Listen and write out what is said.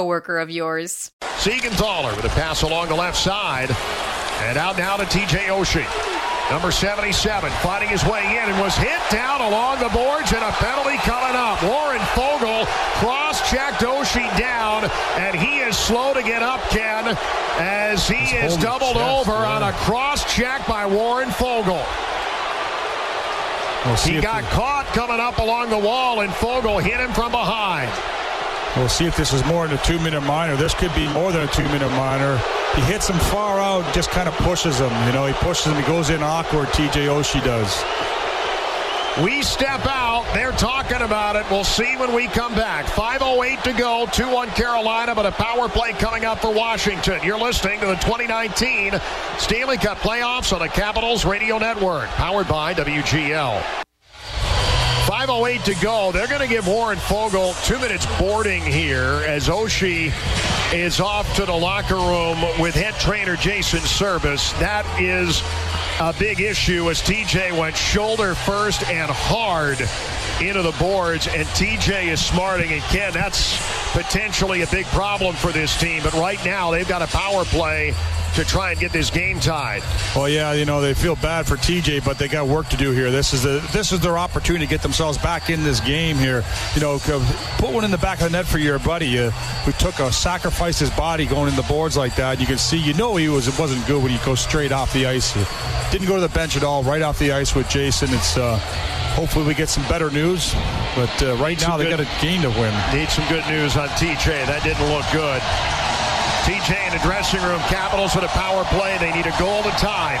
coworker of yours. Siegenthaler with a pass along the left side. And out now to TJ Oshie. Number 77 fighting his way in and was hit down along the boards and a penalty coming up. Warren Foegele cross-checked Oshie down and he is slow to get up, Ken, as he His is doubled chest, over yeah. on a cross-check by Warren Foegele. We'll he got caught coming up along the wall and Foegele hit him from behind. We'll see if this is more than a two-minute minor. This could be more than a two-minute minor. He hits him far out, just kind of pushes him. You know, he pushes him. He goes in awkward. T.J. Oshie does. We step out. They're talking about it. We'll see when we come back. 5.08 to go. 2 1 Carolina, but a power play coming up for Washington. You're listening to the 2019 Stanley Cup playoffs on the Capitals Radio Network, powered by WGL. 5.08 to go. They're going to give Warren Foegele two minutes boarding here as Oshie is off to the locker room with head trainer Jason Serbus. That is a big issue as TJ went shoulder first and hard into the boards, and TJ is smarting. And Ken, that's potentially a big problem for this team. But right now, they've got a power play to try and get this game tied. Well, yeah, you know they feel bad for TJ, but they got work to do here. This is the this is their opportunity to get themselves back in this game here. You know, put one in the back of the net for your buddy uh, who took a sacrifice his body going in the boards like that. You can see, you know, he was it wasn't good when he goes straight off the ice. Didn't go to the bench at all. Right off the ice with Jason. It's uh, hopefully we get some better news. But uh, right now they got a game to win. Need some good news on TJ. That didn't look good. TJ in the dressing room. Capitals with a power play. They need a goal to tie.